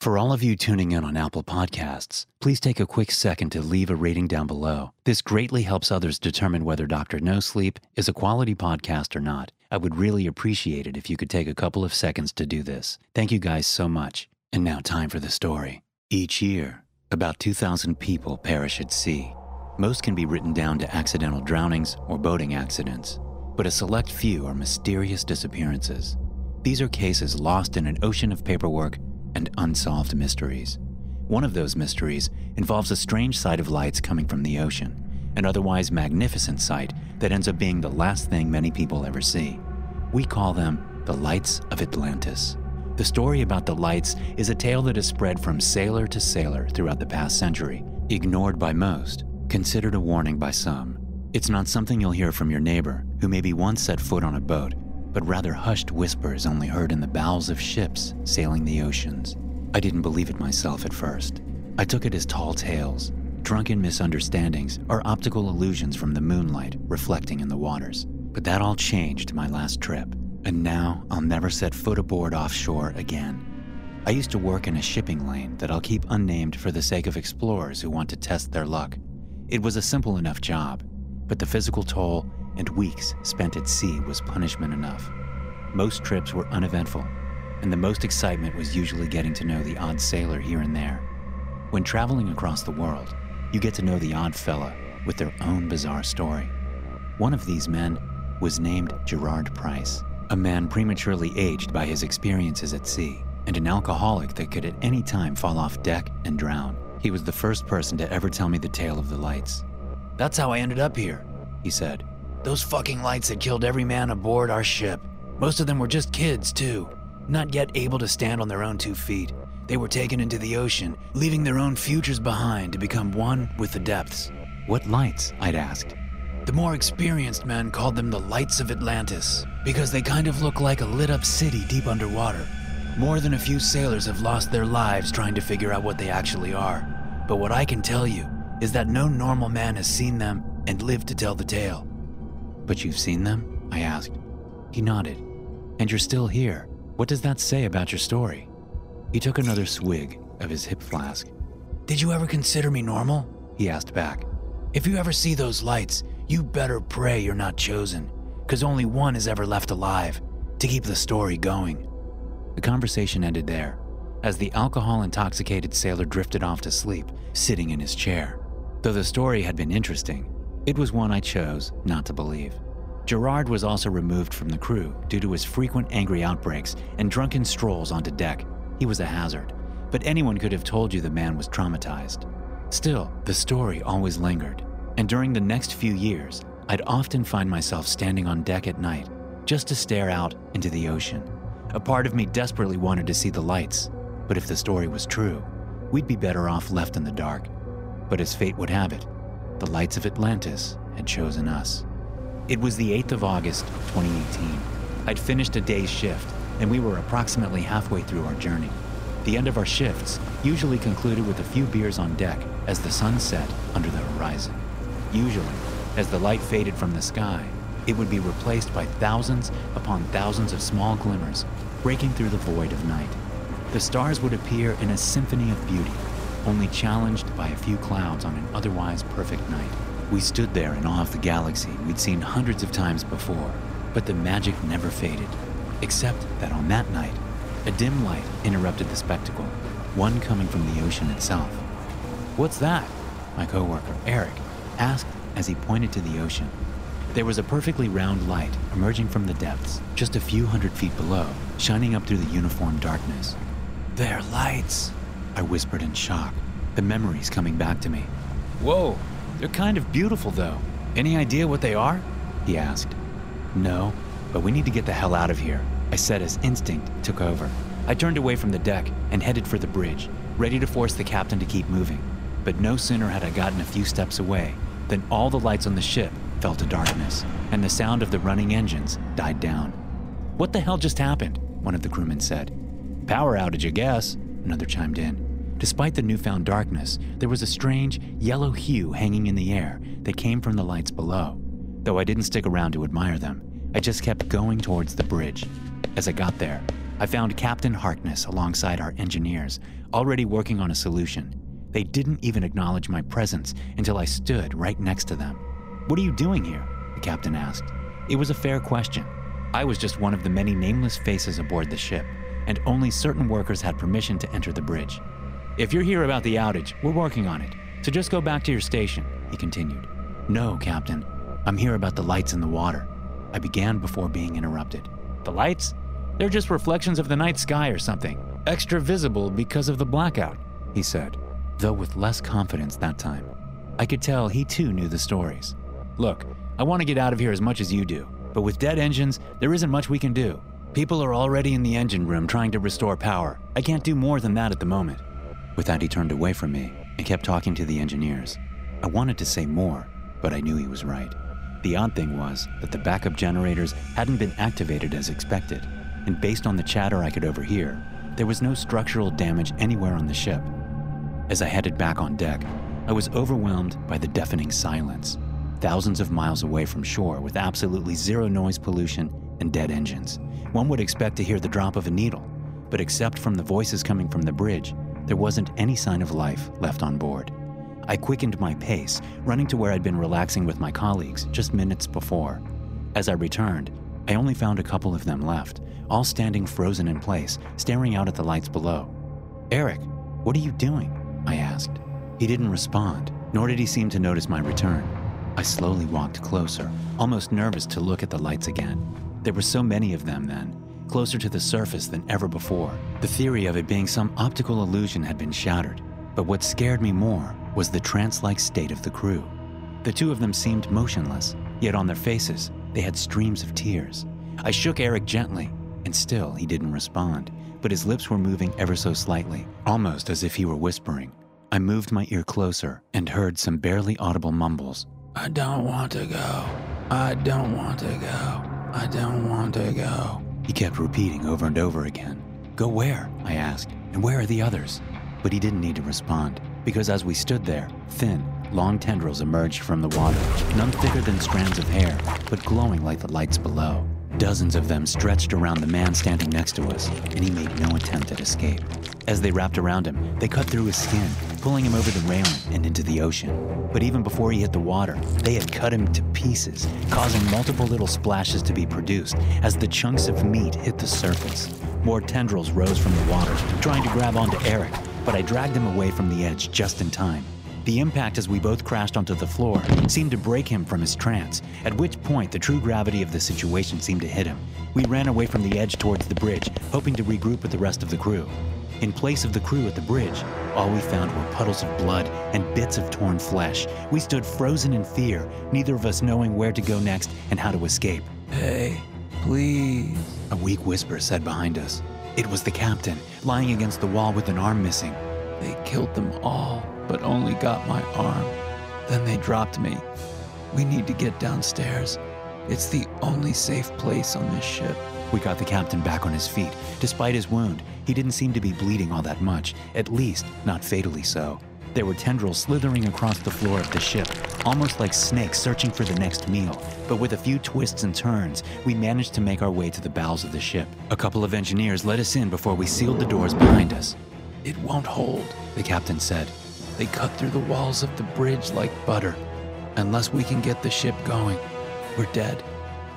For all of you tuning in on Apple Podcasts, please take a quick second to leave a rating down below. This greatly helps others determine whether Dr. No Sleep is a quality podcast or not. I would really appreciate it if you could take a couple of seconds to do this. Thank you guys so much. And now, time for the story. Each year, about 2,000 people perish at sea. Most can be written down to accidental drownings or boating accidents, but a select few are mysterious disappearances. These are cases lost in an ocean of paperwork and unsolved mysteries. One of those mysteries involves a strange sight of lights coming from the ocean, an otherwise magnificent sight that ends up being the last thing many people ever see. We call them the Lights of Atlantis. The story about the lights is a tale that has spread from sailor to sailor throughout the past century, ignored by most, considered a warning by some. It's not something you'll hear from your neighbor who maybe once set foot on a boat, but rather hushed whispers only heard in the bowels of ships sailing the oceans. I didn't believe it myself at first. I took it as tall tales, drunken misunderstandings, or optical illusions from the moonlight reflecting in the waters. But that all changed my last trip, and now I'll never set foot aboard offshore again. I used to work in a shipping lane that I'll keep unnamed for the sake of explorers who want to test their luck. It was a simple enough job, but the physical toll and weeks spent at sea was punishment enough. Most trips were uneventful, and the most excitement was usually getting to know the odd sailor here and there. When traveling across the world, you get to know the odd fella with their own bizarre story. One of these men was named Gerard Price, a man prematurely aged by his experiences at sea, and an alcoholic that could at any time fall off deck and drown. He was the first person to ever tell me the tale of the lights. That's how I ended up here, he said. Those fucking lights that killed every man aboard our ship. Most of them were just kids, too, not yet able to stand on their own two feet. They were taken into the ocean, leaving their own futures behind to become one with the depths. What lights? I'd asked. The more experienced men called them the Lights of Atlantis, because they kind of look like a lit up city deep underwater. More than a few sailors have lost their lives trying to figure out what they actually are. But what I can tell you is that no normal man has seen them and lived to tell the tale. But you've seen them? I asked. He nodded. And you're still here. What does that say about your story? He took another swig of his hip flask. Did you ever consider me normal? He asked back. If you ever see those lights, you better pray you're not chosen, because only one is ever left alive to keep the story going. The conversation ended there, as the alcohol intoxicated sailor drifted off to sleep, sitting in his chair. Though the story had been interesting, it was one I chose not to believe. Gerard was also removed from the crew due to his frequent angry outbreaks and drunken strolls onto deck. He was a hazard, but anyone could have told you the man was traumatized. Still, the story always lingered, and during the next few years, I'd often find myself standing on deck at night just to stare out into the ocean. A part of me desperately wanted to see the lights, but if the story was true, we'd be better off left in the dark. But as fate would have it, the lights of Atlantis had chosen us. It was the 8th of August, 2018. I'd finished a day's shift, and we were approximately halfway through our journey. The end of our shifts usually concluded with a few beers on deck as the sun set under the horizon. Usually, as the light faded from the sky, it would be replaced by thousands upon thousands of small glimmers breaking through the void of night. The stars would appear in a symphony of beauty, only challenged by a few clouds on an otherwise perfect night. We stood there in awe of the galaxy we'd seen hundreds of times before, but the magic never faded, except that on that night, a dim light interrupted the spectacle. one coming from the ocean itself. What's that? My coworker, Eric, asked as he pointed to the ocean. There was a perfectly round light emerging from the depths, just a few hundred feet below, shining up through the uniform darkness. They're lights, I whispered in shock, the memories coming back to me. Whoa, they're kind of beautiful though. Any idea what they are? He asked. No, but we need to get the hell out of here, I said as instinct took over. I turned away from the deck and headed for the bridge, ready to force the captain to keep moving. But no sooner had I gotten a few steps away than all the lights on the ship fell to darkness, and the sound of the running engines died down. What the hell just happened? One of the crewmen said. Power outage, I guess, another chimed in. Despite the newfound darkness, there was a strange yellow hue hanging in the air that came from the lights below. Though I didn't stick around to admire them, I just kept going towards the bridge. As I got there, I found Captain Harkness alongside our engineers, already working on a solution. They didn't even acknowledge my presence until I stood right next to them. What are you doing here? The captain asked. It was a fair question. I was just one of the many nameless faces aboard the ship, and only certain workers had permission to enter the bridge. If you're here about the outage, we're working on it. So just go back to your station, he continued. No, Captain. I'm here about the lights in the water. I began before being interrupted. The lights? They're just reflections of the night sky or something. Extra visible because of the blackout, he said, though with less confidence that time. I could tell he too knew the stories. Look, I want to get out of here as much as you do, but with dead engines, there isn't much we can do. People are already in the engine room trying to restore power. I can't do more than that at the moment. With that, he turned away from me and kept talking to the engineers. I wanted to say more, but I knew he was right. The odd thing was that the backup generators hadn't been activated as expected, and based on the chatter I could overhear, there was no structural damage anywhere on the ship. As I headed back on deck, I was overwhelmed by the deafening silence, thousands of miles away from shore with absolutely zero noise pollution and dead engines. One would expect to hear the drop of a needle, but except from the voices coming from the bridge, there wasn't any sign of life left on board. I quickened my pace, running to where I'd been relaxing with my colleagues just minutes before. As I returned, I only found a couple of them left, all standing frozen in place, staring out at the lights below. Eric, what are you doing? I asked. He didn't respond, nor did he seem to notice my return. I slowly walked closer, almost nervous to look at the lights again. There were so many of them then, closer to the surface than ever before. The theory of it being some optical illusion had been shattered. But what scared me more was the trance like state of the crew. The two of them seemed motionless, yet on their faces, they had streams of tears. I shook Eric gently, and still he didn't respond, but his lips were moving ever so slightly, almost as if he were whispering. I moved my ear closer and heard some barely audible mumbles. I don't want to go. I don't want to go. I don't want to go. He kept repeating over and over again. Go where? I asked. And where are the others? But he didn't need to respond, because as we stood there, thin, long tendrils emerged from the water, none thicker than strands of hair, but glowing like the lights below. Dozens of them stretched around the man standing next to us, and he made no attempt at escape. As they wrapped around him, they cut through his skin, pulling him over the railing and into the ocean. But even before he hit the water, they had cut him to pieces, causing multiple little splashes to be produced as the chunks of meat hit the surface. More tendrils rose from the water, trying to grab onto Eric, but I dragged him away from the edge just in time. The impact as we both crashed onto the floor seemed to break him from his trance, at which point the true gravity of the situation seemed to hit him. We ran away from the edge towards the bridge, hoping to regroup with the rest of the crew. In place of the crew at the bridge, all we found were puddles of blood and bits of torn flesh. We stood frozen in fear, neither of us knowing where to go next and how to escape. Hey, please, a weak whisper said behind us. It was the captain, lying against the wall with an arm missing. They killed them all, but only got my arm. Then they dropped me. We need to get downstairs. It's the only safe place on this ship. We got the captain back on his feet. Despite his wound, he didn't seem to be bleeding all that much, at least not fatally so. There were tendrils slithering across the floor of the ship, almost like snakes searching for the next meal. But with a few twists and turns, we managed to make our way to the bowels of the ship. A couple of engineers let us in before we sealed the doors behind us. It won't hold, the captain said. They cut through the walls of the bridge like butter. Unless we can get the ship going, we're dead.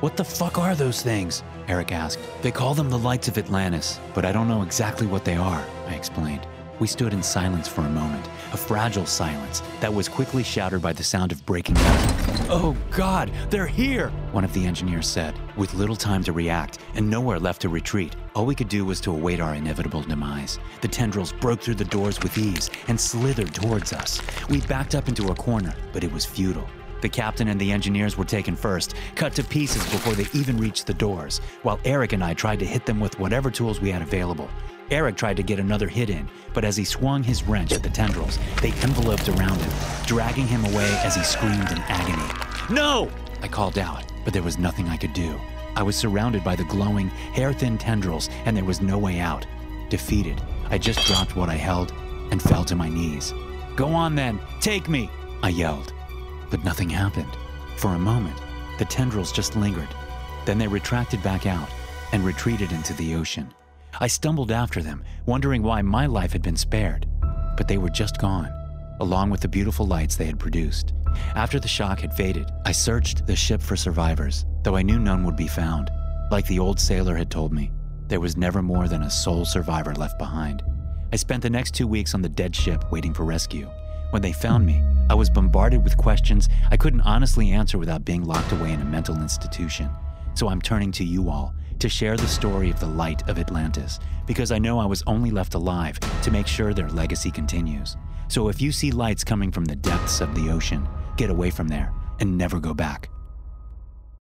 What the fuck are those things? Eric asked. They call them the lights of Atlantis, but I don't know exactly what they are, I explained. We stood in silence for a moment, a fragile silence that was quickly shattered by the sound of breaking metal. Oh God, they're here! One of the engineers said. With little time to react and nowhere left to retreat, all we could do was to await our inevitable demise. The tendrils broke through the doors with ease and slithered towards us. We backed up into a corner, but it was futile. The captain and the engineers were taken first, cut to pieces before they even reached the doors, while Eric and I tried to hit them with whatever tools we had available. Eric tried to get another hit in, but as he swung his wrench at the tendrils, they enveloped around him, dragging him away as he screamed in agony. No! I called out, but there was nothing I could do. I was surrounded by the glowing, hair thin tendrils, and there was no way out. Defeated, I just dropped what I held and fell to my knees. Go on then, take me! I yelled. But nothing happened. For a moment, the tendrils just lingered. Then they retracted back out and retreated into the ocean. I stumbled after them, wondering why my life had been spared. But they were just gone, along with the beautiful lights they had produced. After the shock had faded, I searched the ship for survivors, though I knew none would be found. Like the old sailor had told me, there was never more than a sole survivor left behind. I spent the next two weeks on the dead ship waiting for rescue. When they found me, I was bombarded with questions I couldn't honestly answer without being locked away in a mental institution. So I'm turning to you all to share the story of the light of Atlantis, because I know I was only left alive to make sure their legacy continues. So if you see lights coming from the depths of the ocean, get away from there and never go back.